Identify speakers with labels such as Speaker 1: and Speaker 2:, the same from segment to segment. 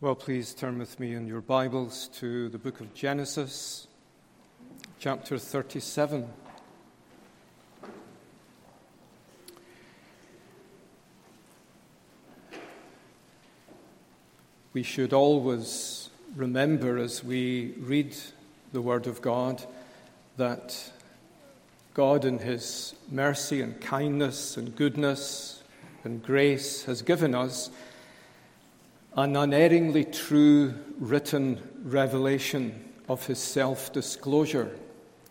Speaker 1: Well, please turn with me in your Bibles to the book of Genesis, chapter 37. We should always remember as we read the Word of God that God, in His mercy and kindness and goodness and grace, has given us an unerringly true written revelation of his self disclosure.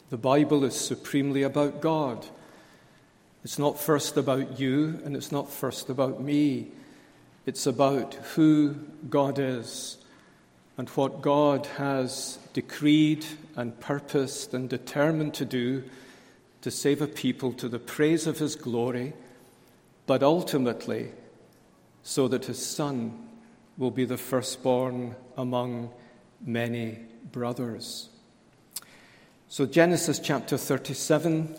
Speaker 1: The Bible is supremely about God. It's not first about you and it's not first about me. It's about who God is and what God has decreed and purposed and determined to do to save a people to the praise of his glory, but ultimately so that his Son will be the firstborn among many brothers. So, Genesis chapter 37,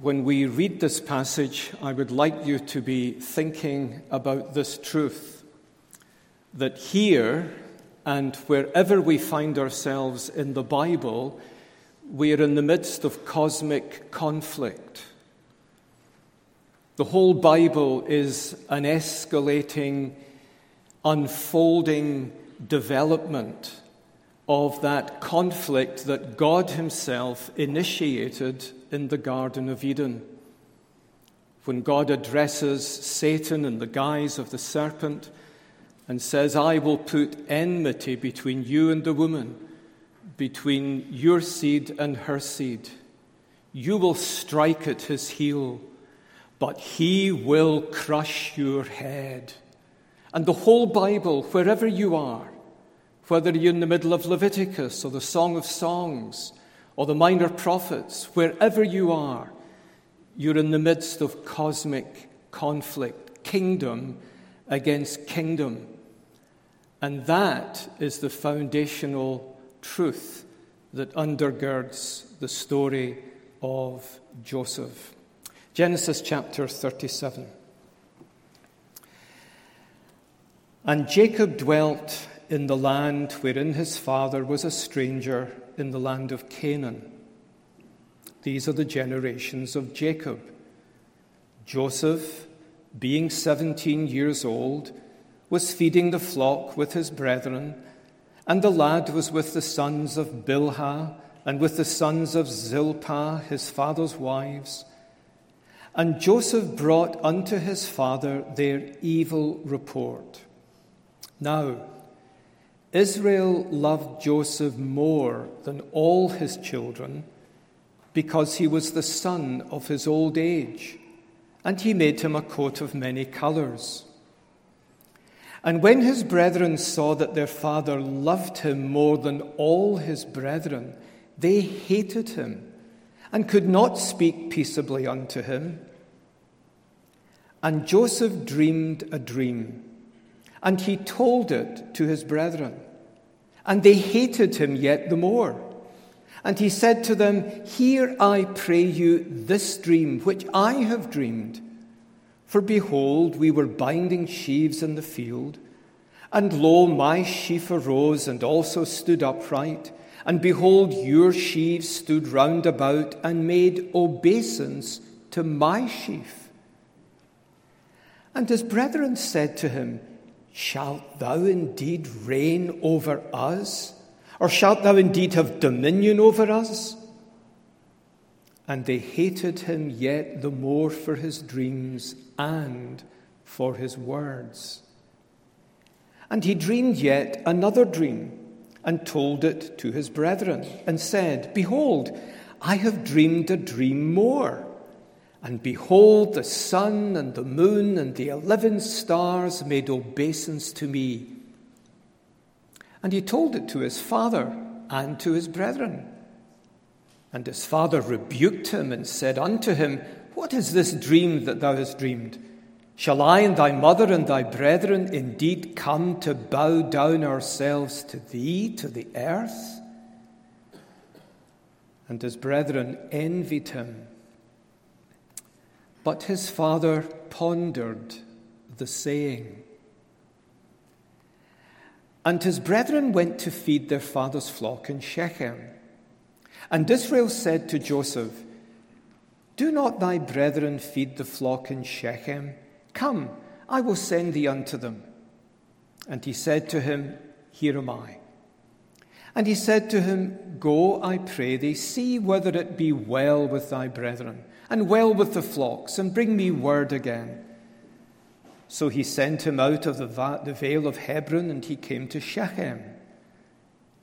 Speaker 1: when we read this passage, I would like you to be thinking about this truth that here and wherever we find ourselves in the Bible, we are in the midst of cosmic conflict. The whole Bible is an escalating unfolding development of that conflict that God Himself initiated in the Garden of Eden. When God addresses Satan in the guise of the serpent and says, I will put enmity between you and the woman, between your seed and her seed. You will strike at his heel, but he will crush your head. And the whole Bible, wherever you are, whether you're in the middle of Leviticus or the Song of Songs or the Minor Prophets, wherever you are, you're in the midst of cosmic conflict, kingdom against kingdom. And that is the foundational truth that undergirds the story of Joseph. Genesis chapter 37. And Jacob dwelt in the land wherein his father was a stranger in the land of Canaan. These are the generations of Jacob. Joseph, being 17 years old, was feeding the flock with his brethren, and the lad was with the sons of Bilhah and with the sons of Zilpah, his father's wives. And Joseph brought unto his father their evil report. Now, Israel loved Joseph more than all his children because he was the son of his old age, and he made him a coat of many colors. And when his brethren saw that their father loved him more than all his brethren, they hated him and could not speak peaceably unto him. And Joseph dreamed a dream and he told it to his brethren. And they hated him yet the more. And he said to them, Hear, I pray you, this dream which I have dreamed. For behold, we were binding sheaves in the field, and lo, my sheaf arose and also stood upright. And behold, your sheaves stood round about and made obeisance to my sheaf. And his brethren said to him, Shalt thou indeed reign over us? Or shalt thou indeed have dominion over us? And they hated him yet the more for his dreams and for his words. And he dreamed yet another dream and told it to his brethren and said, Behold, I have dreamed a dream more. And behold, the sun and the moon and the eleven stars made obeisance to me. And he told it to his father and to his brethren. And his father rebuked him and said unto him, What is this dream that thou hast dreamed? Shall I and thy mother and thy brethren indeed come to bow down ourselves to thee, to the earth? And his brethren envied him. But his father pondered the saying. And his brethren went to feed their father's flock in Shechem. And Israel said to Joseph, Do not thy brethren feed the flock in Shechem? Come, I will send thee unto them. And he said to him, Here am I. And he said to him, Go, I pray thee, see whether it be well with thy brethren, and well with the flocks, and bring me word again. So he sent him out of the, the vale of Hebron, and he came to Shechem.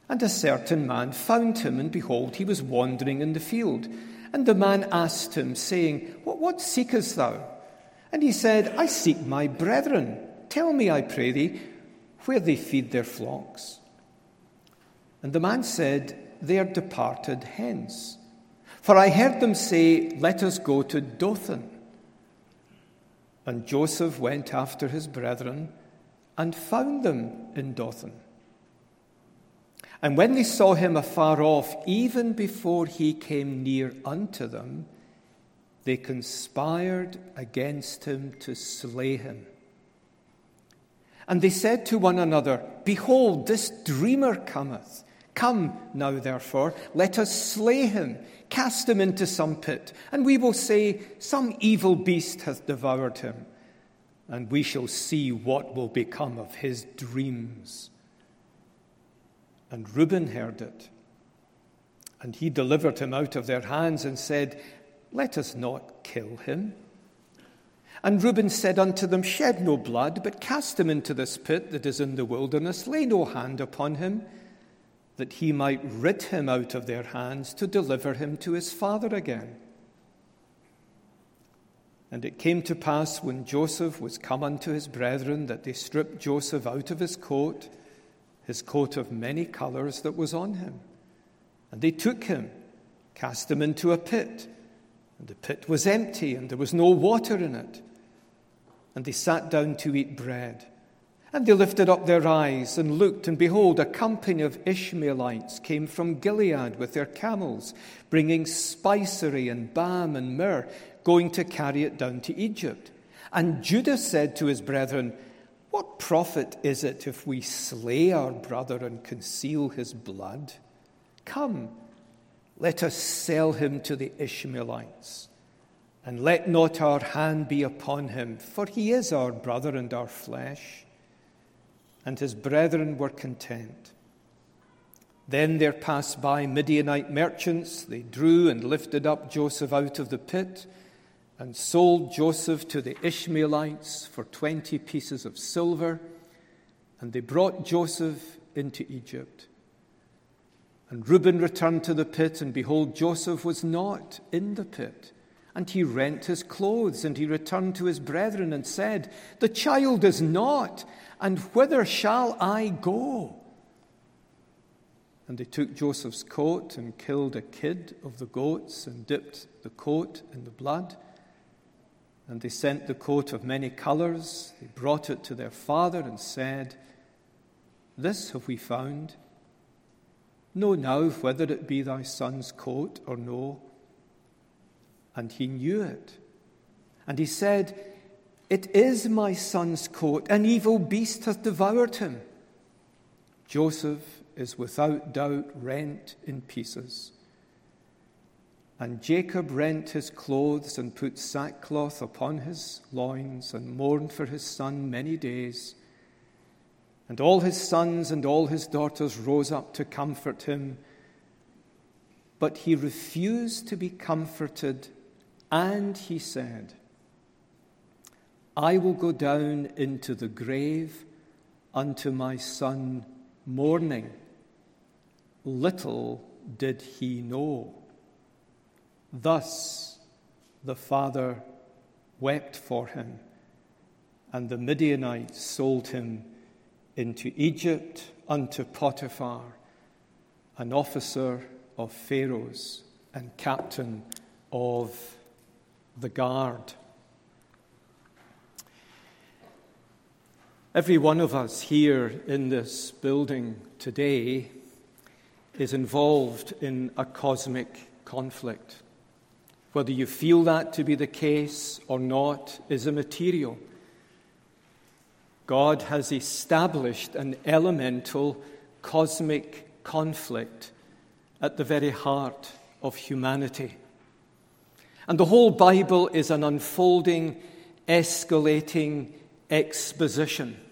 Speaker 1: And a certain man found him, and behold, he was wandering in the field. And the man asked him, saying, What, what seekest thou? And he said, I seek my brethren. Tell me, I pray thee, where they feed their flocks. And the man said, They are departed hence. For I heard them say, Let us go to Dothan. And Joseph went after his brethren and found them in Dothan. And when they saw him afar off, even before he came near unto them, they conspired against him to slay him. And they said to one another, Behold, this dreamer cometh. Come now, therefore, let us slay him, cast him into some pit, and we will say, Some evil beast hath devoured him, and we shall see what will become of his dreams. And Reuben heard it, and he delivered him out of their hands and said, Let us not kill him. And Reuben said unto them, Shed no blood, but cast him into this pit that is in the wilderness, lay no hand upon him that he might rid him out of their hands to deliver him to his father again. And it came to pass when Joseph was come unto his brethren that they stripped Joseph out of his coat, his coat of many colours that was on him. And they took him, cast him into a pit. And the pit was empty, and there was no water in it. And they sat down to eat bread. And they lifted up their eyes and looked, and behold, a company of Ishmaelites came from Gilead with their camels, bringing spicery and balm and myrrh, going to carry it down to Egypt. And Judah said to his brethren, What profit is it if we slay our brother and conceal his blood? Come, let us sell him to the Ishmaelites, and let not our hand be upon him, for he is our brother and our flesh and his brethren were content. Then there passed by Midianite merchants. They drew and lifted up Joseph out of the pit and sold Joseph to the Ishmaelites for 20 pieces of silver. And they brought Joseph into Egypt. And Reuben returned to the pit, and behold, Joseph was not in the pit. And he rent his clothes, and he returned to his brethren and said, The child is not, and whither shall I go? And they took Joseph's coat and killed a kid of the goats and dipped the coat in the blood. And they sent the coat of many colors. They brought it to their father and said, This have we found. Know now whether it be thy son's coat or no. And he knew it. And he said, it is my son's coat. An evil beast hath devoured him. Joseph is without doubt rent in pieces. And Jacob rent his clothes and put sackcloth upon his loins and mourned for his son many days. And all his sons and all his daughters rose up to comfort him. But he refused to be comforted, and he said, I will go down into the grave unto my son mourning. Little did he know. Thus the father wept for him, and the Midianites sold him into Egypt unto Potiphar, an officer of Pharaoh's and captain of the guard. Every one of us here in this building today is involved in a cosmic conflict. Whether you feel that to be the case or not is immaterial. God has established an elemental cosmic conflict at the very heart of humanity. And the whole Bible is an unfolding, escalating exposition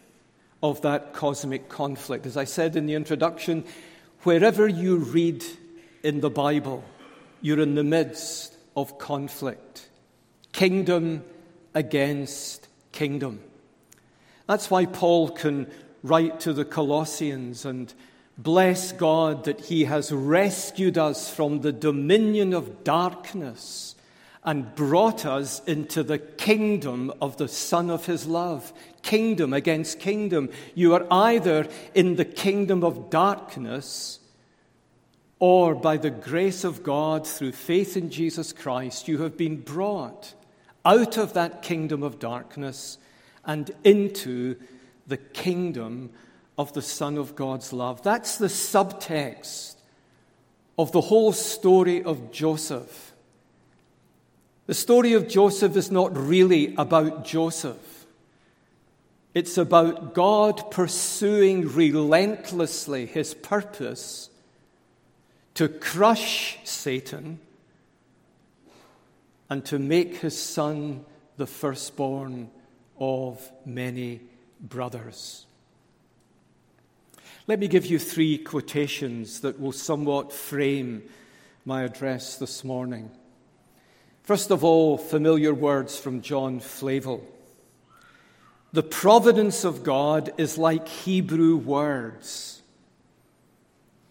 Speaker 1: of that cosmic conflict. As I said in the introduction, wherever you read in the Bible, you're in the midst of conflict kingdom against kingdom. That's why Paul can write to the Colossians and bless God that he has rescued us from the dominion of darkness and brought us into the kingdom of the Son of his love. Kingdom against kingdom. You are either in the kingdom of darkness or by the grace of God through faith in Jesus Christ, you have been brought out of that kingdom of darkness and into the kingdom of the Son of God's love. That's the subtext of the whole story of Joseph. The story of Joseph is not really about Joseph. It's about God pursuing relentlessly his purpose to crush Satan and to make his son the firstborn of many brothers. Let me give you three quotations that will somewhat frame my address this morning. First of all, familiar words from John Flavel. The providence of God is like Hebrew words.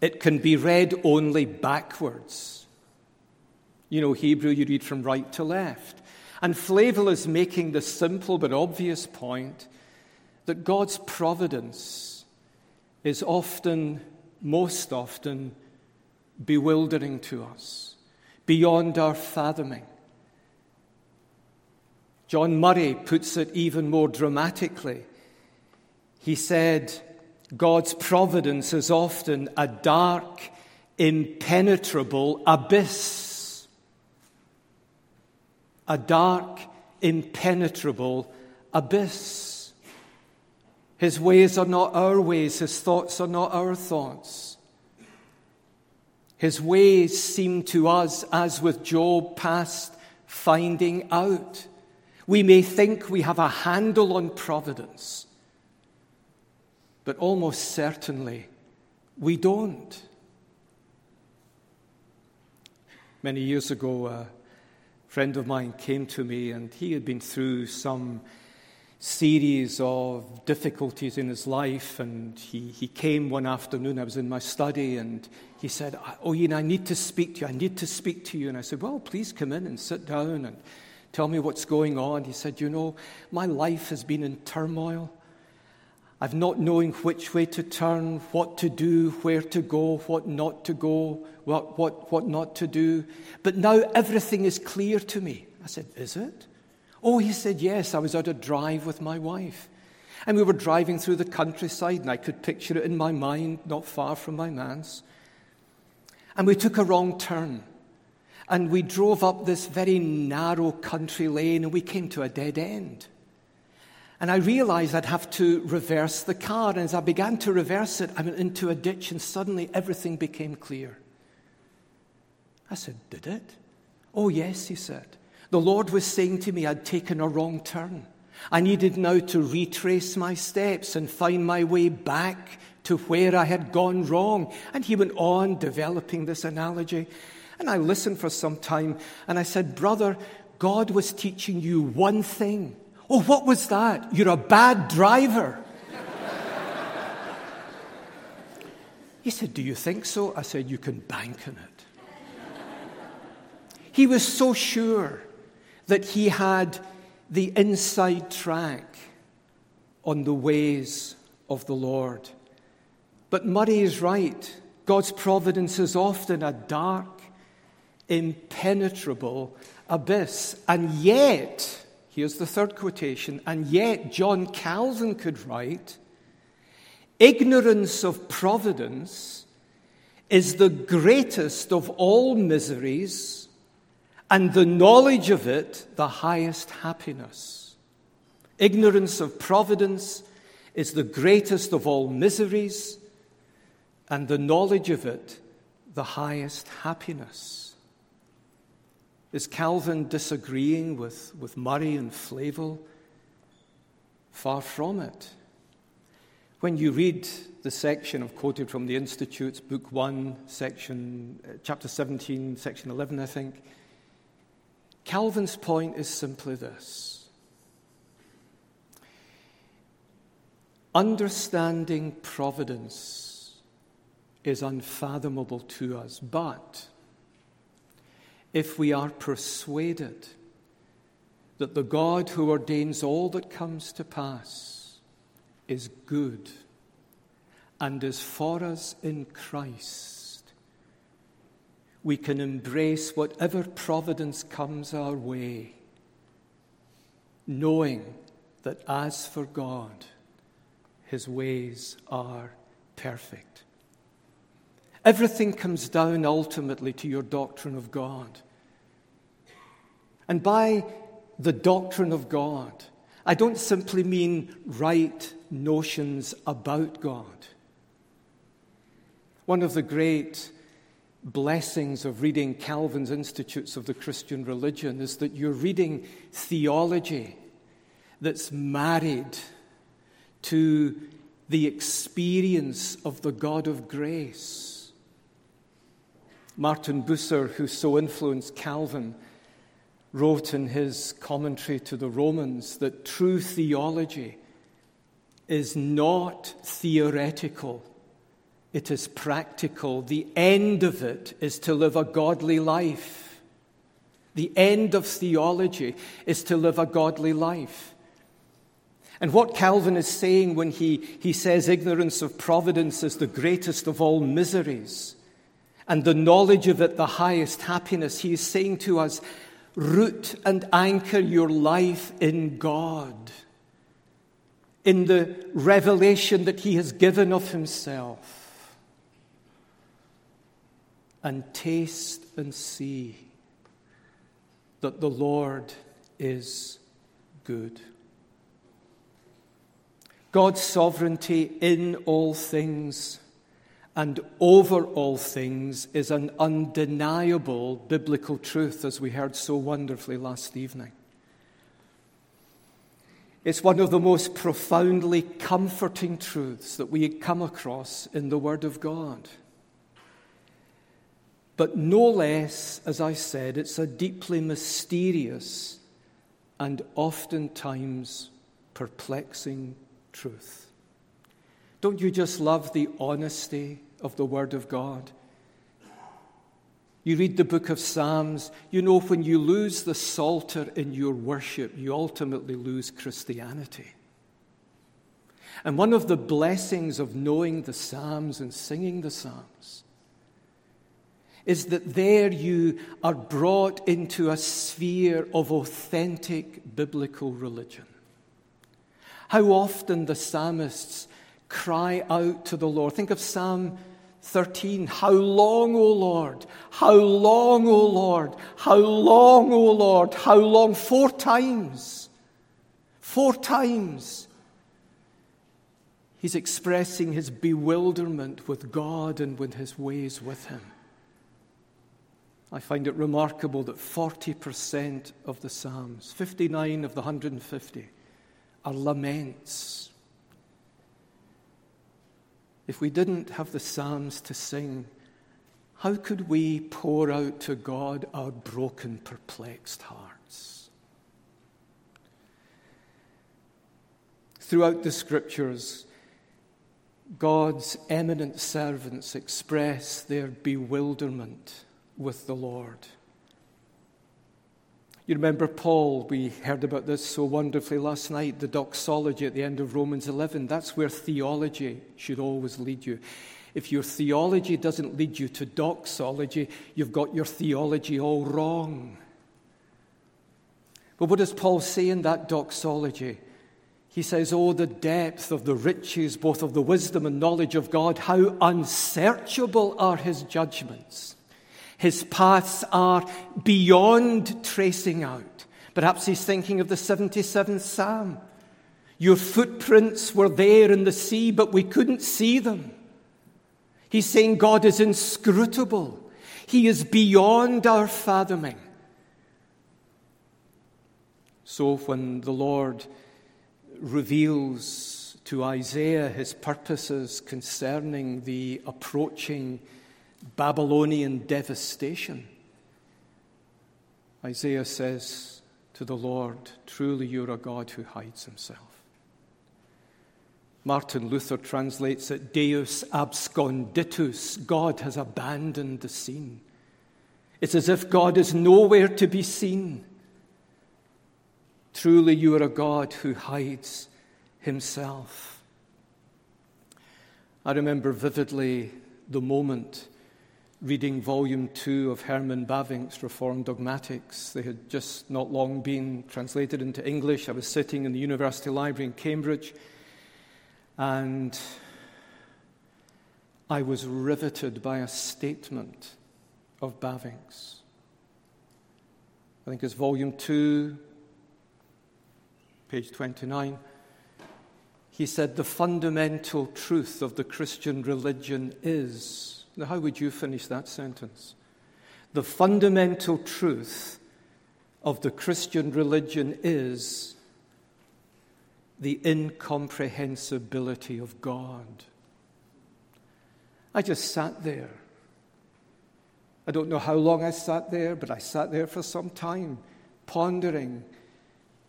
Speaker 1: It can be read only backwards. You know, Hebrew, you read from right to left. And Flavel is making the simple but obvious point that God's providence is often, most often, bewildering to us, beyond our fathoming. John Murray puts it even more dramatically. He said, God's providence is often a dark, impenetrable abyss a dark, impenetrable abyss. His ways are not our ways, his thoughts are not our thoughts. His ways seem to us, as with Job, past finding out. We may think we have a handle on providence, but almost certainly we don't. Many years ago, a friend of mine came to me and he had been through some series of difficulties in his life. And he, he came one afternoon, I was in my study, and he said, Oh, Ian, I need to speak to you. I need to speak to you. And I said, Well, please come in and sit down and tell me what's going on. He said, You know, my life has been in turmoil. I've not knowing which way to turn, what to do, where to go, what not to go, what, what, what not to do. But now everything is clear to me. I said, Is it? Oh, he said, Yes. I was out a drive with my wife. And we were driving through the countryside, and I could picture it in my mind, not far from my manse. And we took a wrong turn. And we drove up this very narrow country lane, and we came to a dead end. And I realized I'd have to reverse the car. And as I began to reverse it, I went into a ditch, and suddenly everything became clear. I said, Did it? Oh, yes, he said. The Lord was saying to me I'd taken a wrong turn. I needed now to retrace my steps and find my way back to where I had gone wrong. And he went on developing this analogy. And I listened for some time and I said, Brother, God was teaching you one thing. Oh, what was that? You're a bad driver. he said, Do you think so? I said, You can bank on it. he was so sure that he had the inside track on the ways of the Lord. But Murray is right. God's providence is often a dark, impenetrable abyss. And yet, Here's the third quotation. And yet, John Calvin could write ignorance of providence is the greatest of all miseries, and the knowledge of it the highest happiness. Ignorance of providence is the greatest of all miseries, and the knowledge of it the highest happiness. Is Calvin disagreeing with, with Murray and Flavel? Far from it. When you read the section I've quoted from the Institutes, Book 1, section, uh, chapter 17, section 11, I think, Calvin's point is simply this Understanding providence is unfathomable to us, but if we are persuaded that the God who ordains all that comes to pass is good and is for us in Christ, we can embrace whatever providence comes our way, knowing that as for God, his ways are perfect. Everything comes down ultimately to your doctrine of God. And by the doctrine of God, I don't simply mean right notions about God. One of the great blessings of reading Calvin's Institutes of the Christian Religion is that you're reading theology that's married to the experience of the God of grace. Martin Bucer, who so influenced Calvin, wrote in his commentary to the Romans that true theology is not theoretical, it is practical. The end of it is to live a godly life. The end of theology is to live a godly life. And what Calvin is saying when he, he says ignorance of providence is the greatest of all miseries and the knowledge of it the highest happiness, he is saying to us, root and anchor your life in God, in the revelation that he has given of himself, and taste and see that the Lord is good. God's sovereignty in all things and over all things is an undeniable biblical truth, as we heard so wonderfully last evening. It's one of the most profoundly comforting truths that we come across in the Word of God. But no less, as I said, it's a deeply mysterious and oftentimes perplexing truth. Don't you just love the honesty of the Word of God? You read the book of Psalms, you know when you lose the Psalter in your worship, you ultimately lose Christianity. And one of the blessings of knowing the Psalms and singing the Psalms is that there you are brought into a sphere of authentic biblical religion. How often the psalmists cry out to the Lord. Think of Psalm 13. How long, O Lord? How long, O Lord? How long, O Lord? How long? Four times. Four times. He's expressing his bewilderment with God and with his ways with him. I find it remarkable that 40% of the Psalms, 59 of the 150, are laments. If we didn't have the Psalms to sing, how could we pour out to God our broken, perplexed hearts? Throughout the scriptures, God's eminent servants express their bewilderment with the Lord. You remember Paul, we heard about this so wonderfully last night, the doxology at the end of Romans 11. That's where theology should always lead you. If your theology doesn't lead you to doxology, you've got your theology all wrong. But what does Paul say in that doxology? He says, Oh, the depth of the riches, both of the wisdom and knowledge of God, how unsearchable are his judgments. His paths are beyond tracing out. Perhaps he's thinking of the 77th Psalm. Your footprints were there in the sea, but we couldn't see them. He's saying God is inscrutable, He is beyond our fathoming. So when the Lord reveals to Isaiah his purposes concerning the approaching Babylonian devastation, Isaiah says to the Lord, Truly you're a God who hides himself. Martin Luther translates it Deus absconditus, God has abandoned the scene. It's as if God is nowhere to be seen. Truly, you are a God who hides himself. I remember vividly the moment reading volume two of Herman Bavinck's Reformed Dogmatics. They had just not long been translated into English. I was sitting in the University Library in Cambridge and I was riveted by a statement of Bavinck's. I think it's volume two, page 29, he said, The fundamental truth of the Christian religion is. Now, how would you finish that sentence? The fundamental truth of the Christian religion is the incomprehensibility of God. I just sat there. I don't know how long I sat there, but I sat there for some time, pondering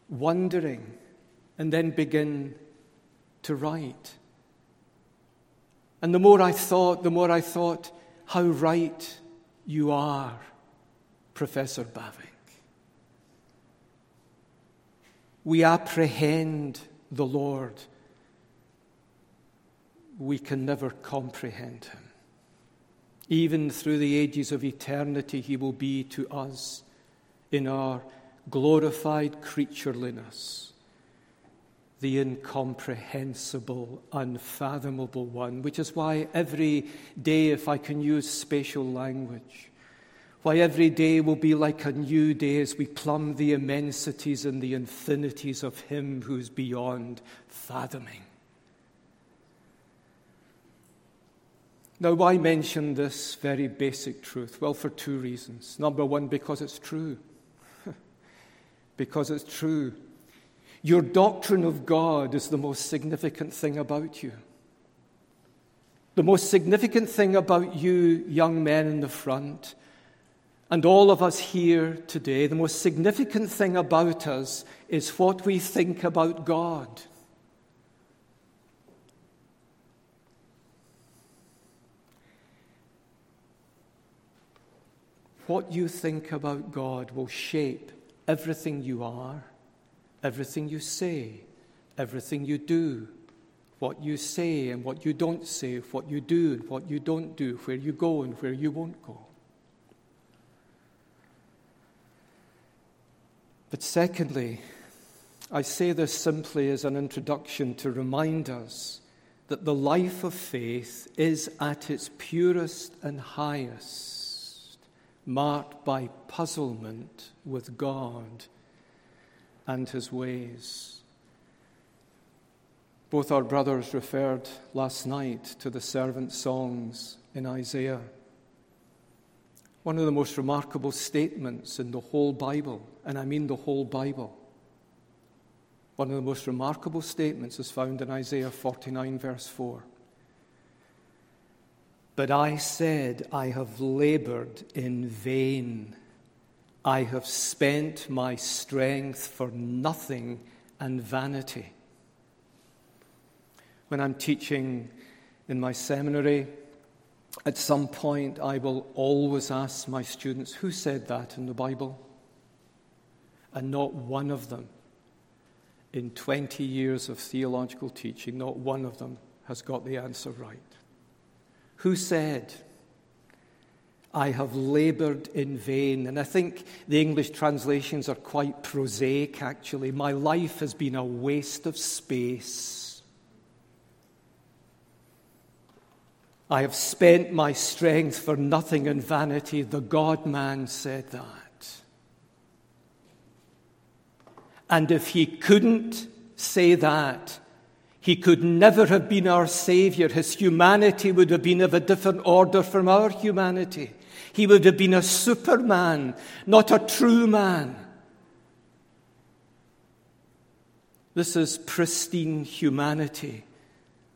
Speaker 1: wondering, and then begin to write. And the more I thought, the more I thought, how right you are, Professor Bavinck. We apprehend the Lord, we can never comprehend him. Even through the ages of eternity, he will be to us in our glorified creatureliness, the incomprehensible, unfathomable one, which is why every day, if I can use spatial language, why every day will be like a new day as we plumb the immensities and the infinities of Him who's beyond fathoming. Now, why mention this very basic truth? Well, for two reasons. Number one, because it's true because it's true. Your doctrine of God is the most significant thing about you. The most significant thing about you, young men in the front, and all of us here today, the most significant thing about us is what we think about God. What you think about God will shape everything you are, everything you say, everything you do, what you say and what you don't say, what you do and what you don't do, where you go and where you won't go. But secondly, I say this simply as an introduction to remind us that the life of faith is at its purest and highest marked by puzzlement with God and his ways. Both our brothers referred last night to the servant songs in Isaiah. One of the most remarkable statements in the whole Bible, and I mean the whole Bible. One of the most remarkable statements is found in Isaiah 49, verse 4. But I said, I have labored in vain. I have spent my strength for nothing and vanity. When I'm teaching in my seminary, at some point I will always ask my students, Who said that in the Bible? And not one of them, in 20 years of theological teaching, not one of them has got the answer right who said, I have labored in vain. And I think the English translations are quite prosaic, actually. My life has been a waste of space. I have spent my strength for nothing and vanity. The God man said that. And if he couldn't say that, he could never have been our Savior. His humanity would have been of a different order from our humanity. He would have been a superman, not a true man. This is pristine humanity,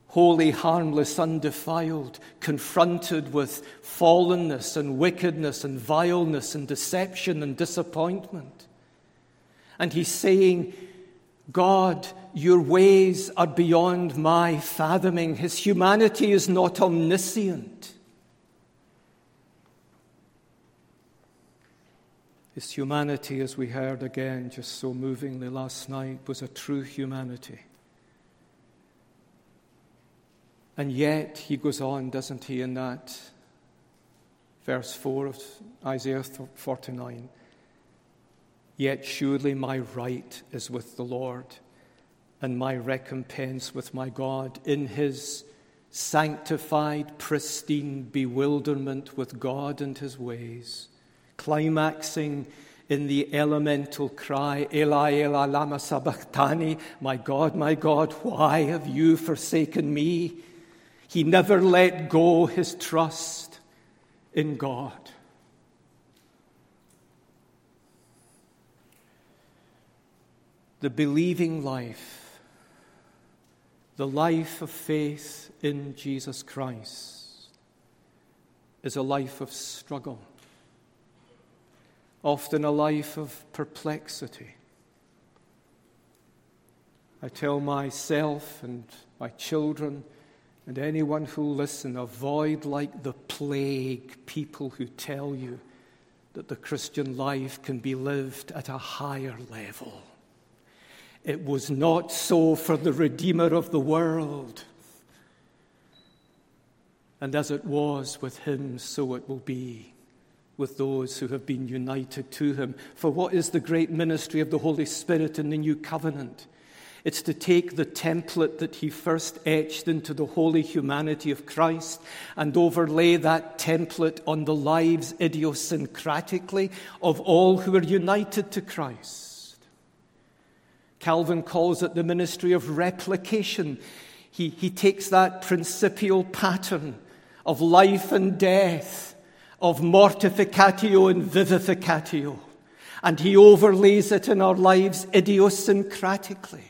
Speaker 1: holy, harmless, undefiled, confronted with fallenness and wickedness and vileness and deception and disappointment. And he's saying, God, your ways are beyond my fathoming. His humanity is not omniscient. His humanity, as we heard again just so movingly last night, was a true humanity. And yet, he goes on, doesn't he, in that verse 4 of Isaiah 49 Yet surely my right is with the Lord, and my recompense with my God in his sanctified, pristine bewilderment with God and his ways climaxing in the elemental cry, Eli, Eli, lama sabachthani, my God, my God, why have you forsaken me? He never let go his trust in God. The believing life, the life of faith in Jesus Christ, is a life of struggle often a life of perplexity. I tell myself and my children and anyone who listen avoid like the plague people who tell you that the Christian life can be lived at a higher level. It was not so for the Redeemer of the world. And as it was with him, so it will be with those who have been united to him. For what is the great ministry of the Holy Spirit in the new covenant? It's to take the template that he first etched into the holy humanity of Christ and overlay that template on the lives idiosyncratically of all who are united to Christ. Calvin calls it the ministry of replication. He, he takes that principial pattern of life and death of mortificatio and vivificatio, and he overlays it in our lives idiosyncratically.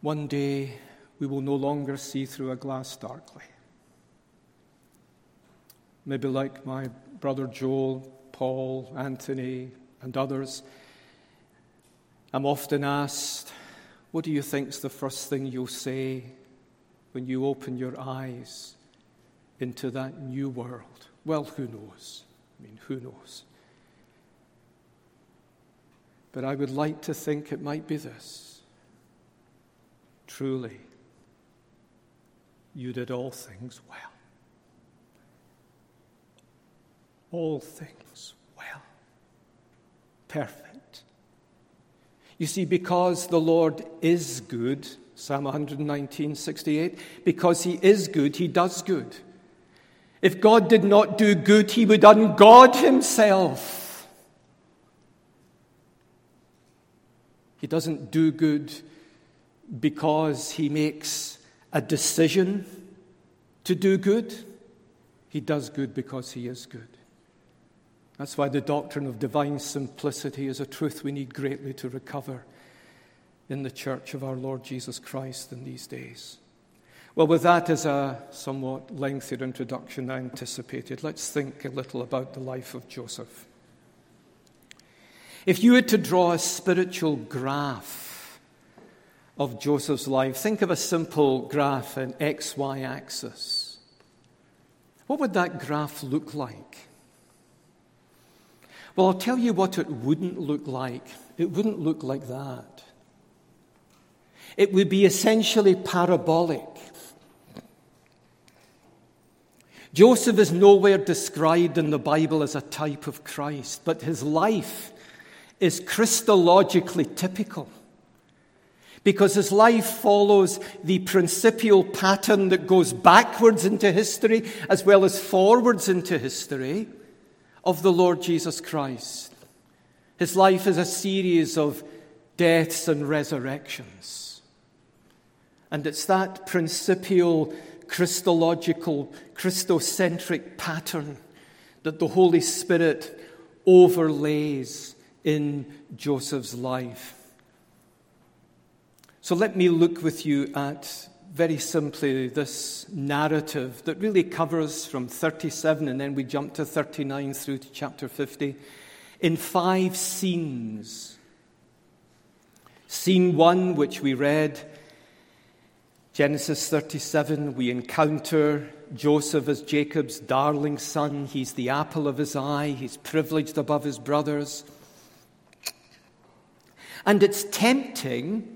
Speaker 1: One day we will no longer see through a glass darkly. Maybe like my brother Joel, Paul, Anthony, and others, I'm often asked, What do you think's the first thing you'll say when you open your eyes into that new world? Well, who knows? I mean, who knows? But I would like to think it might be this. Truly, you did all things well. All things well. Perfect. You see, because the Lord is good, Psalm 119, 68. Because he is good, he does good. If God did not do good, he would ungod himself. He doesn't do good because he makes a decision to do good. He does good because he is good. That's why the doctrine of divine simplicity is a truth we need greatly to recover in the church of our Lord Jesus Christ in these days. Well, with that as a somewhat lengthier introduction I anticipated, let's think a little about the life of Joseph. If you were to draw a spiritual graph of Joseph's life, think of a simple graph, an XY axis. What would that graph look like? Well, I'll tell you what it wouldn't look like. It wouldn't look like that. It would be essentially parabolic. Joseph is nowhere described in the Bible as a type of Christ, but his life is Christologically typical because his life follows the principal pattern that goes backwards into history as well as forwards into history of the Lord Jesus Christ. His life is a series of deaths and resurrections. And it's that principial, Christological, Christocentric pattern that the Holy Spirit overlays in Joseph's life. So let me look with you at very simply this narrative that really covers from 37 and then we jump to 39 through to chapter 50 in five scenes. Scene one, which we read, Genesis 37, we encounter Joseph as Jacob's darling son. He's the apple of his eye, he's privileged above his brothers. And it's tempting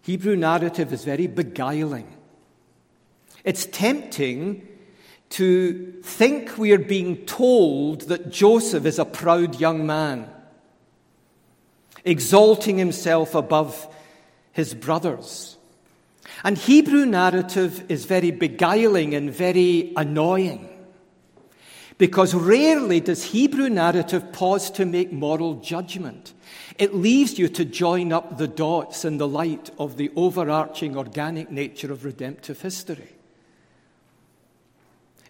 Speaker 1: Hebrew narrative is very beguiling. It's tempting to think we are being told that Joseph is a proud young man, exalting himself above his brothers. And Hebrew narrative is very beguiling and very annoying. Because rarely does Hebrew narrative pause to make moral judgment. It leaves you to join up the dots in the light of the overarching organic nature of redemptive history.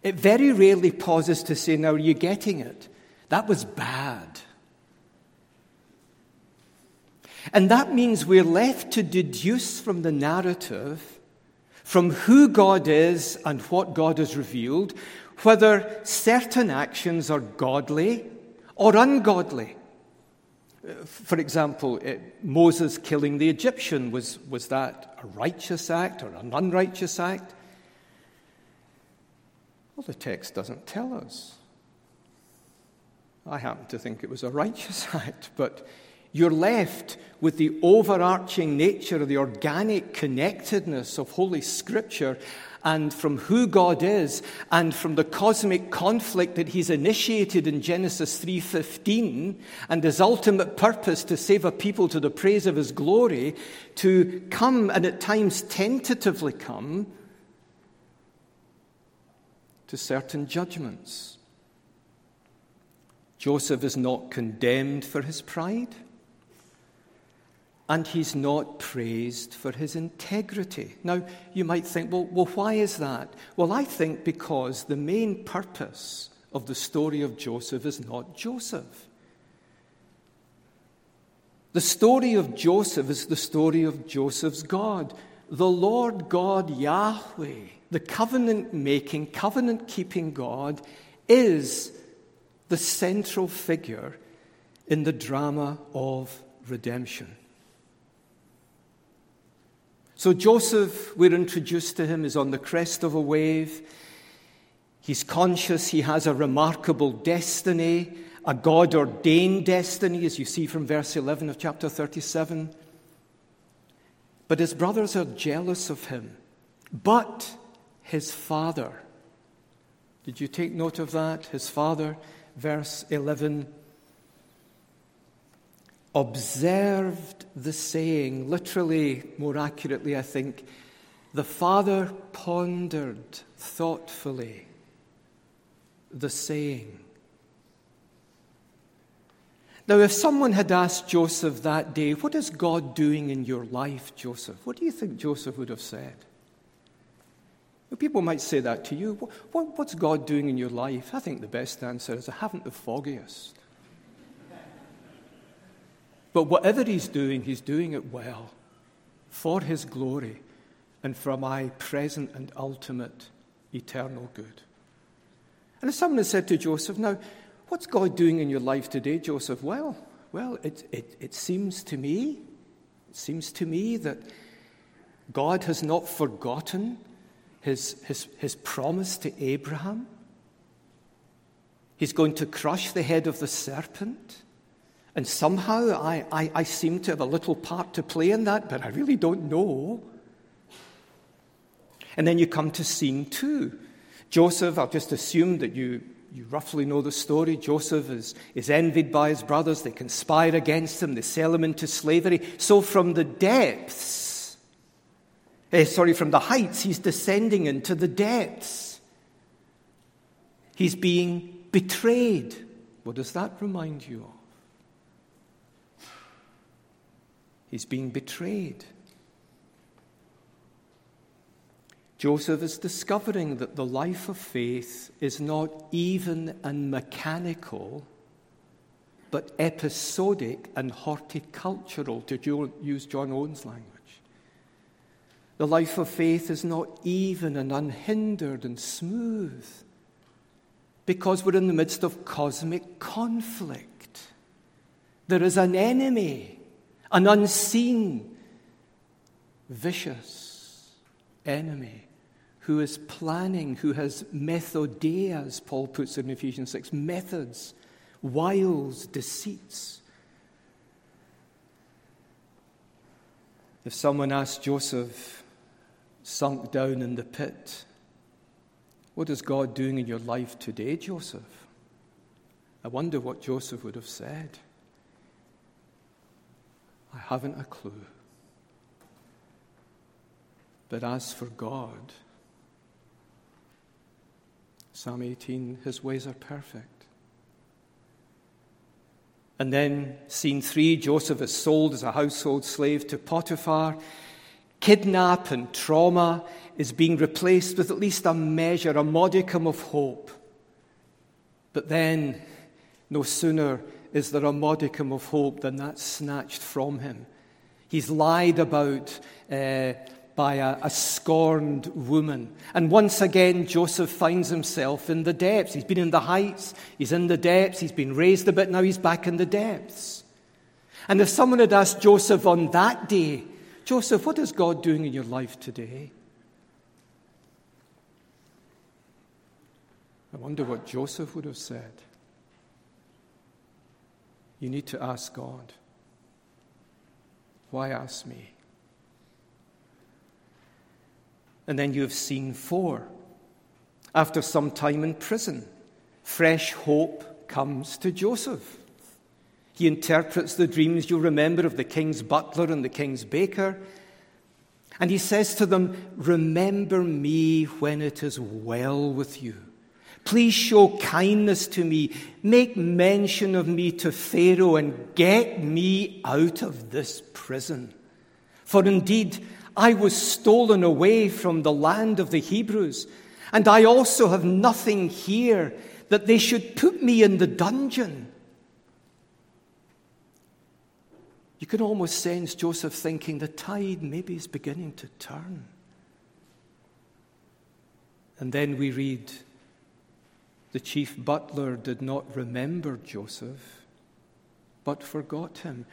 Speaker 1: It very rarely pauses to say, Now, are you getting it? That was bad. And that means we're left to deduce from the narrative, from who God is and what God has revealed, whether certain actions are godly or ungodly. For example, it, Moses killing the Egyptian, was, was that a righteous act or an unrighteous act? Well, the text doesn't tell us. I happen to think it was a righteous act, but you're left with the overarching nature of the organic connectedness of Holy Scripture and from who God is and from the cosmic conflict that he's initiated in Genesis 3:15 and his ultimate purpose to save a people to the praise of his glory to come and at times tentatively come to certain judgments. Joseph is not condemned for his pride and he's not praised for his integrity. Now, you might think, well, well, why is that? Well, I think because the main purpose of the story of Joseph is not Joseph. The story of Joseph is the story of Joseph's God. The Lord God Yahweh, the covenant making, covenant keeping God, is the central figure in the drama of redemption. So Joseph, we're introduced to him, is on the crest of a wave. He's conscious he has a remarkable destiny, a God ordained destiny, as you see from verse 11 of chapter 37. But his brothers are jealous of him. But his father, did you take note of that? His father, verse 11 observed the saying, literally, more accurately, I think, the father pondered thoughtfully the saying. Now, if someone had asked Joseph that day, What is God doing in your life, Joseph? What do you think Joseph would have said? People might say that to you. What's God doing in your life? I think the best answer is, I haven't the foggiest. But whatever he's doing, he's doing it well for his glory and for my present and ultimate eternal good. And if someone had said to Joseph, Now, what's God doing in your life today, Joseph? Well, well, it, it, it seems to me, it seems to me that God has not forgotten his, his, his promise to Abraham. He's going to crush the head of the serpent. And somehow I, I, I seem to have a little part to play in that, but I really don't know. And then you come to scene two. Joseph, I'll just assume that you, you roughly know the story. Joseph is, is envied by his brothers. They conspire against him. They sell him into slavery. So from the depths, eh, sorry, from the heights, he's descending into the depths. He's being betrayed. What does that remind you of? He's being betrayed. Joseph is discovering that the life of faith is not even and mechanical, but episodic and horticultural, to use John Owen's language. The life of faith is not even and unhindered and smooth because we're in the midst of cosmic conflict. There is an enemy, an unseen, vicious enemy who is planning, who has methodeia, as Paul puts it in Ephesians 6, methods, wiles, deceits. If someone asked Joseph, sunk down in the pit, what is God doing in your life today, Joseph? I wonder what Joseph would have said. I haven't a clue. But as for God, Psalm 18, his ways are perfect. And then, scene three Joseph is sold as a household slave to Potiphar. Kidnap and trauma is being replaced with at least a measure, a modicum of hope. But then, no sooner is there a modicum of hope than that's snatched from him. He's lied about uh, by a, a, scorned woman. And once again, Joseph finds himself in the depths. He's been in the heights, he's in the depths, he's been raised a bit, now he's back in the depths. And if someone had asked Joseph on that day, Joseph, what is God doing in your life today? I wonder what Joseph would have said. You need to ask God. Why ask me? And then you have scene four. After some time in prison, fresh hope comes to Joseph. He interprets the dreams you'll remember of the king's butler and the king's baker. And he says to them, Remember me when it is well with you. Please show kindness to me. Make mention of me to Pharaoh and get me out of this prison. For indeed, I was stolen away from the land of the Hebrews, and I also have nothing here that they should put me in the dungeon. You can almost sense Joseph thinking the tide maybe is beginning to turn. And then we read the chief butler did not remember Joseph, but forgot him.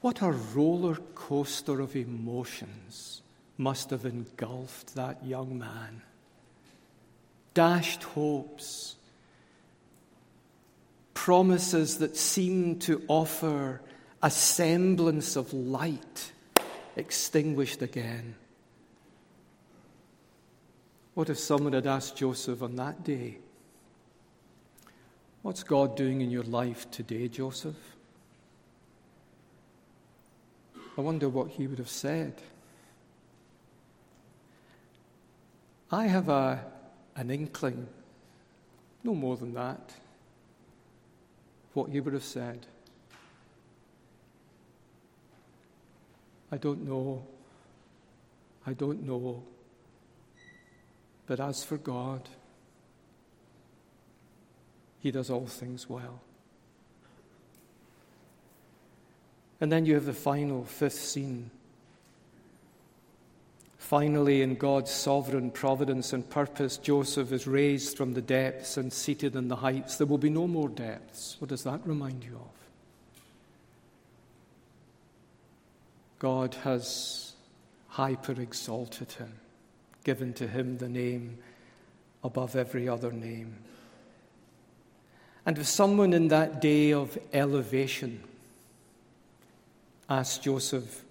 Speaker 1: What a roller coaster of emotions must have engulfed that young man. Dashed hopes, promises that seemed to offer a semblance of light extinguished again. What if someone had asked Joseph on that day, What's God doing in your life today, Joseph? I wonder what he would have said. I have a, an inkling, no more than that, what he would have said. I don't know. I don't know. But as for God, He does all things well. And then you have the final, fifth scene. Finally, in God's sovereign providence and purpose, Joseph is raised from the depths and seated in the heights. There will be no more depths. What does that remind you of? God has hyper exalted him, given to him the name above every other name. And if someone in that day of elevation asked Joseph,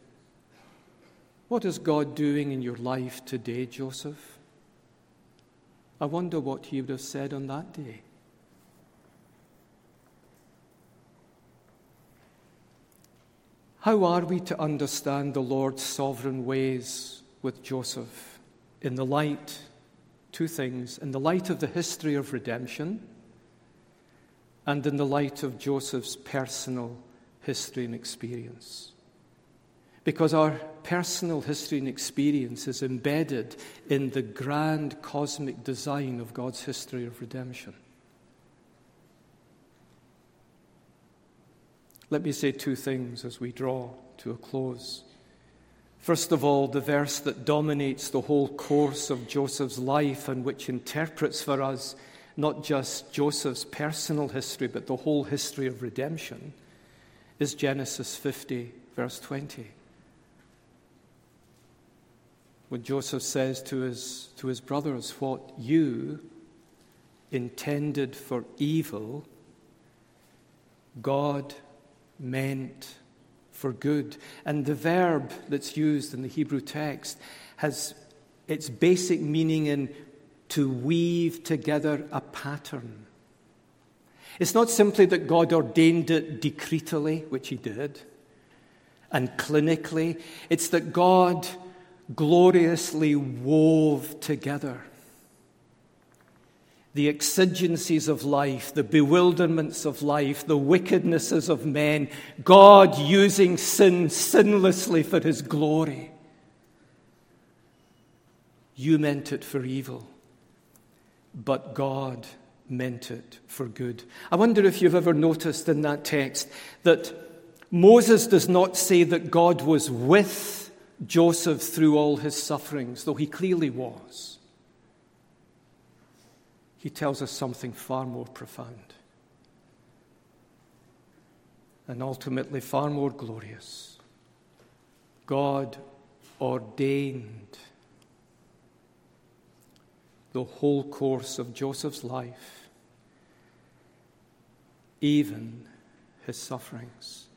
Speaker 1: What is God doing in your life today, Joseph? I wonder what he would have said on that day. How are we to understand the Lord's sovereign ways with Joseph in the light, two things, in the light of the history of redemption and in the light of Joseph's personal history and experience. Because our personal history and experience is embedded in the grand cosmic design of God's history of redemption. Let me say two things as we draw to a close. First of all, the verse that dominates the whole course of Joseph's life and which interprets for us not just Joseph's personal history, but the whole history of redemption, is Genesis 50, verse 20. When Joseph says to his, to his brothers, What you intended for evil, God meant for good. And the verb that's used in the Hebrew text has its basic meaning in to weave together a pattern. It's not simply that God ordained it decretally, which He did, and clinically. It's that God gloriously wove together the exigencies of life, the bewilderments of life, the wickednesses of men, God using sin sinlessly for his glory. You meant it for evil, but God meant it for good. I wonder if you've ever noticed in that text that Moses does not say that God was with Joseph through all his sufferings, though he clearly was he tells us something far more profound and ultimately far more glorious. God ordained the whole course of Joseph's life, even his sufferings.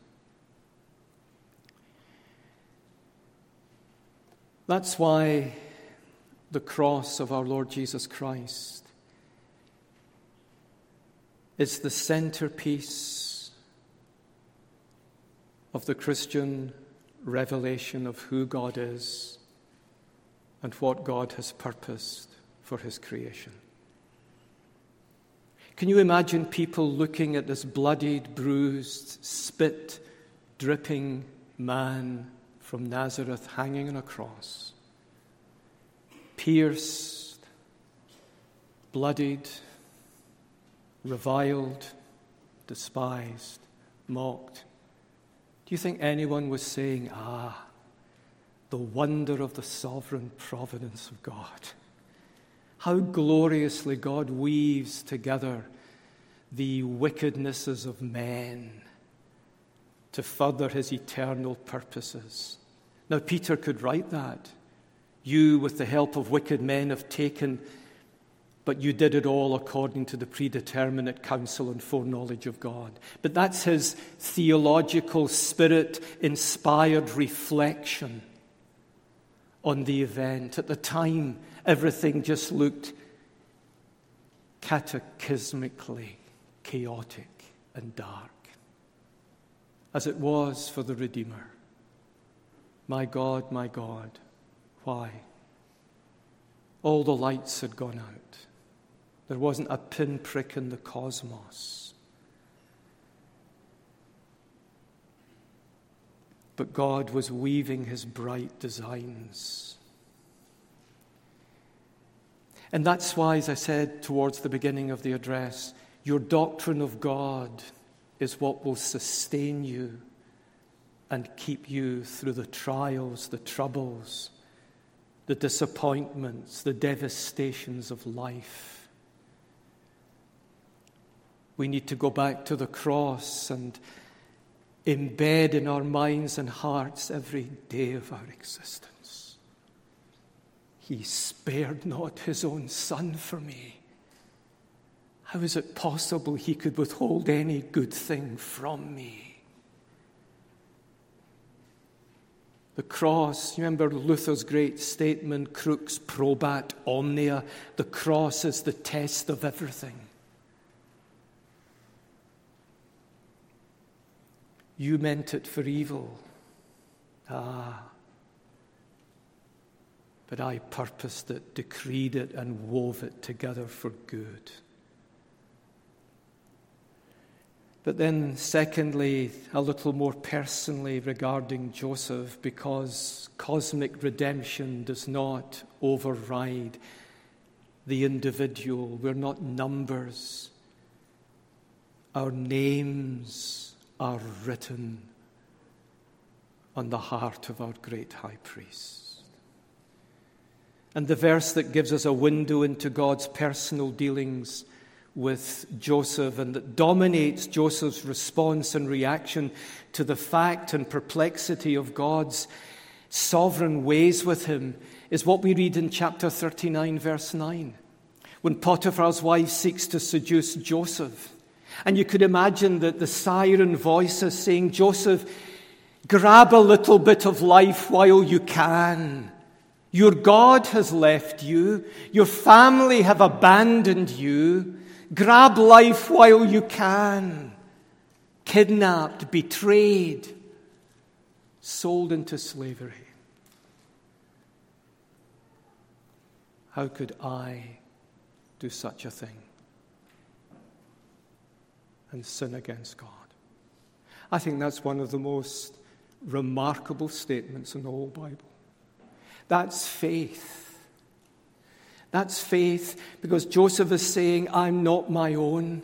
Speaker 1: That's why the cross of our Lord Jesus Christ is the centerpiece of the Christian revelation of who God is and what God has purposed for his creation. Can you imagine people looking at this bloodied, bruised, spit dripping man from Nazareth hanging on a cross, pierced, bloodied, reviled, despised, mocked. Do you think anyone was saying, Ah, the wonder of the sovereign providence of God? How gloriously God weaves together the wickednesses of men to further his eternal purposes. Now, Peter could write that. You, with the help of wicked men, have taken but you did it all according to the predeterminate counsel and foreknowledge of God. But that's his theological, spirit inspired reflection on the event. At the time, everything just looked cataclysmically chaotic and dark, as it was for the Redeemer. My God, my God, why? All the lights had gone out. There wasn't a pinprick in the cosmos. But God was weaving his bright designs. And that's why, as I said towards the beginning of the address, your doctrine of God is what will sustain you and keep you through the trials, the troubles, the disappointments, the devastations of life. We need to go back to the cross and embed in our minds and hearts every day of our existence. He spared not his own son for me. How is it possible he could withhold any good thing from me? The cross, you remember Luther's great statement, crux probat omnia? The cross is the test of everything. You meant it for evil. Ah. But I purposed it, decreed it, and wove it together for good. But then, secondly, a little more personally regarding Joseph, because cosmic redemption does not override the individual. We're not numbers, our names are written on the heart of our great high priest. And the verse that gives us a window into God's personal dealings with Joseph and that dominates Joseph's response and reaction to the fact and perplexity of God's sovereign ways with him is what we read in chapter 39, verse 9, when Potiphar's wife seeks to seduce Joseph. And you could imagine that the siren voice is saying, Joseph, grab a little bit of life while you can. Your God has left you. Your family have abandoned you. Grab life while you can. Kidnapped, betrayed, sold into slavery. How could I do such a thing and sin against God? I think that's one of the most remarkable statements in the whole Bible. That's faith. That's faith because Joseph is saying, I'm not my own.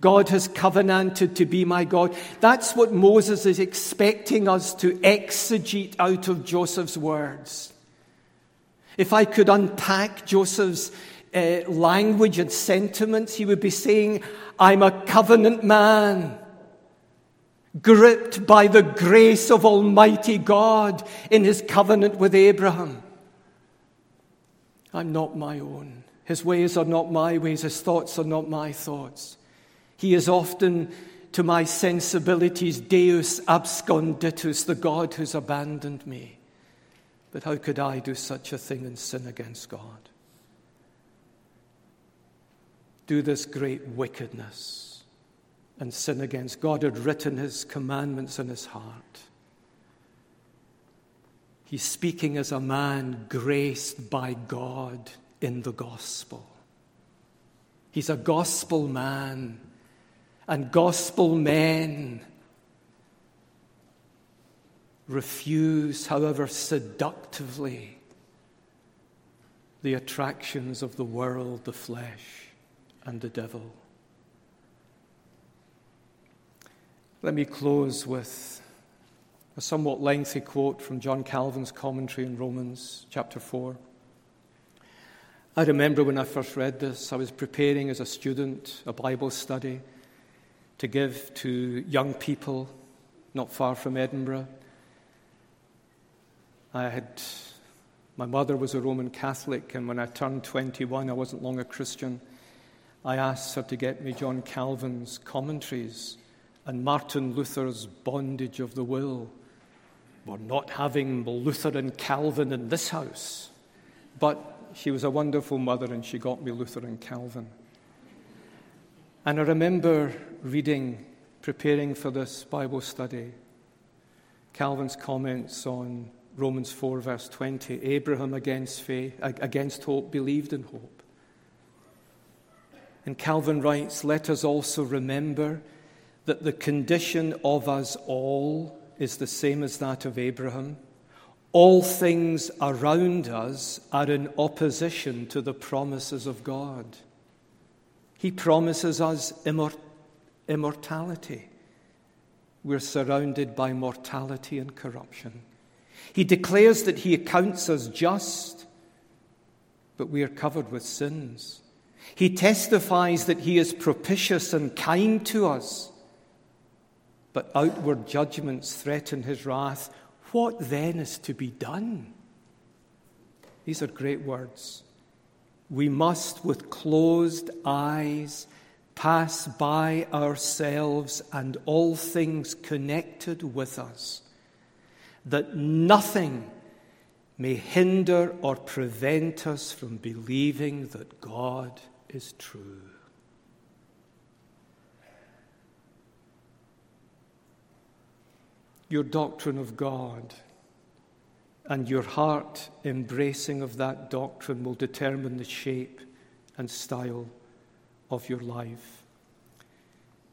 Speaker 1: God has covenanted to be my God. That's what Moses is expecting us to exegete out of Joseph's words. If I could unpack Joseph's uh, language and sentiments, he would be saying, I'm a covenant man, gripped by the grace of Almighty God in his covenant with Abraham. I'm not my own. His ways are not my ways. His thoughts are not my thoughts. He is often, to my sensibilities, Deus absconditus, the God who's abandoned me. But how could I do such a thing and sin against God? Do this great wickedness and sin against God had written his commandments in his heart. He's speaking as a man graced by God in the gospel. He's a gospel man, and gospel men refuse, however seductively, the attractions of the world, the flesh, and the devil. Let me close with a somewhat lengthy quote from John Calvin's commentary in Romans chapter 4. I remember when I first read this, I was preparing as a student a Bible study to give to young people not far from Edinburgh. I had, my mother was a Roman Catholic, and when I turned 21, I wasn't long a Christian. I asked her to get me John Calvin's commentaries and Martin Luther's Bondage of the Will. We're not having Luther and Calvin in this house. But she was a wonderful mother and she got me Luther and Calvin. And I remember reading, preparing for this Bible study, Calvin's comments on Romans 4, verse 20 Abraham against, faith, against hope believed in hope. And Calvin writes, Let us also remember that the condition of us all is the same as that of Abraham. All things around us are in opposition to the promises of God. He promises us immor- immortality. We're surrounded by mortality and corruption. He declares that He accounts us just, but we are covered with sins. He testifies that He is propitious and kind to us, but outward judgments threaten his wrath. What then is to be done? These are great words. We must, with closed eyes, pass by ourselves and all things connected with us, that nothing may hinder or prevent us from believing that God is true. Your doctrine of God and your heart embracing of that doctrine will determine the shape and style of your life.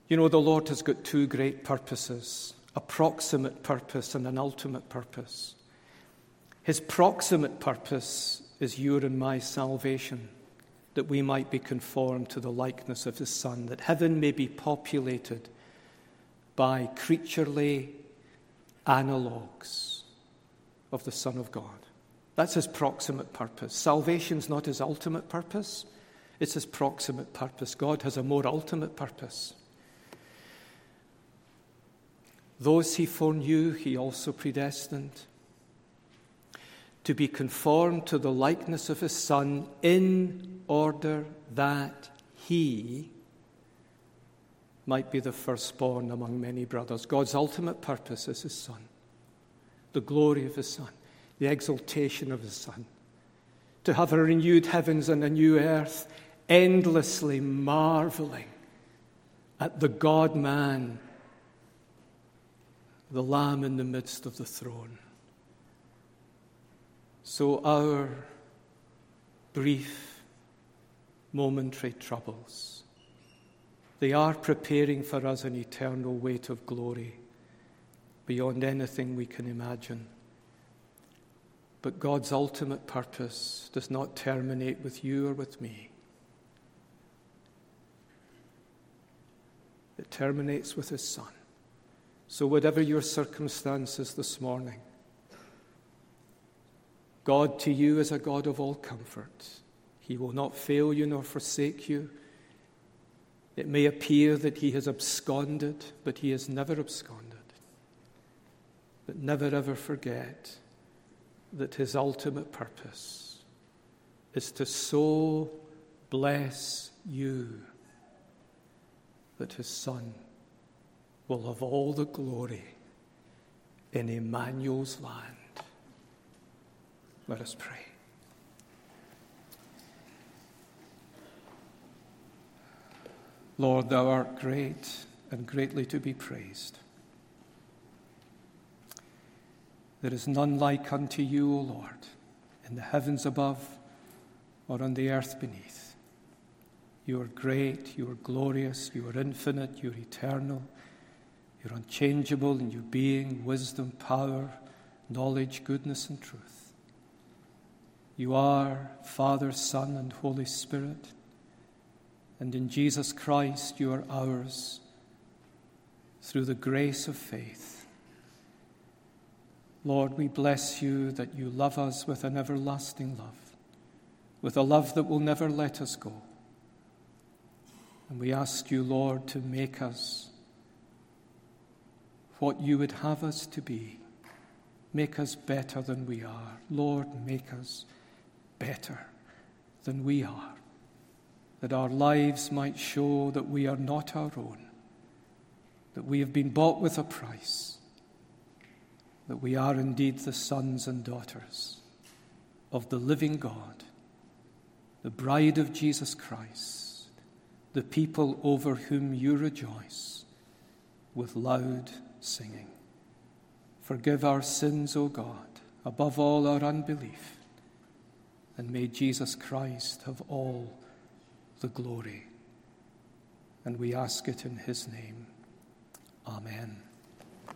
Speaker 1: You know, the Lord has got two great purposes a proximate purpose and an ultimate purpose. His proximate purpose is your and my salvation, that we might be conformed to the likeness of His Son, that heaven may be populated by creaturely analogues of the Son of God. That's His proximate purpose. Salvation's not His ultimate purpose, it's His proximate purpose. God has a more ultimate purpose. Those he foreknew, he also predestined to be conformed to the likeness of his Son in order that he might be the firstborn among many brothers. God's ultimate purpose is his Son, the glory of his Son, the exaltation of his Son, to have a renewed heavens and a new earth, endlessly marveling at the God man the Lamb in the midst of the throne. So our brief, momentary troubles, they are preparing for us an eternal weight of glory beyond anything we can imagine. But God's ultimate purpose does not terminate with you or with me. It terminates with His Son. So, whatever your circumstances this morning, God to you is a God of all comfort. He will not fail you nor forsake you. It may appear that he has absconded, but he has never absconded. But never ever forget that his ultimate purpose is to so bless you that his son will have all the glory in Emmanuel's land. Let us pray. Lord, thou art great and greatly to be praised. There is none like unto you, O Lord, in the heavens above or on the earth beneath. You are great, you are glorious, you are infinite, you are eternal. You're unchangeable in your being, wisdom, power, knowledge, goodness, and truth. You are Father, Son, and Holy Spirit. And in Jesus Christ, you are ours through the grace of faith. Lord, we bless you that you love us with an everlasting love, with a love that will never let us go. And we ask you, Lord, to make us what you would have us to be. Make us better than we are. Lord, make us better than we are. That our lives might show that we are not our own, that we have been bought with a price, that we are indeed the sons and daughters of the living God, the bride of Jesus Christ, the people over whom you rejoice with loud singing. Forgive our sins, O God, above all our unbelief, and may Jesus Christ have all the glory. And we ask it in his name. Amen.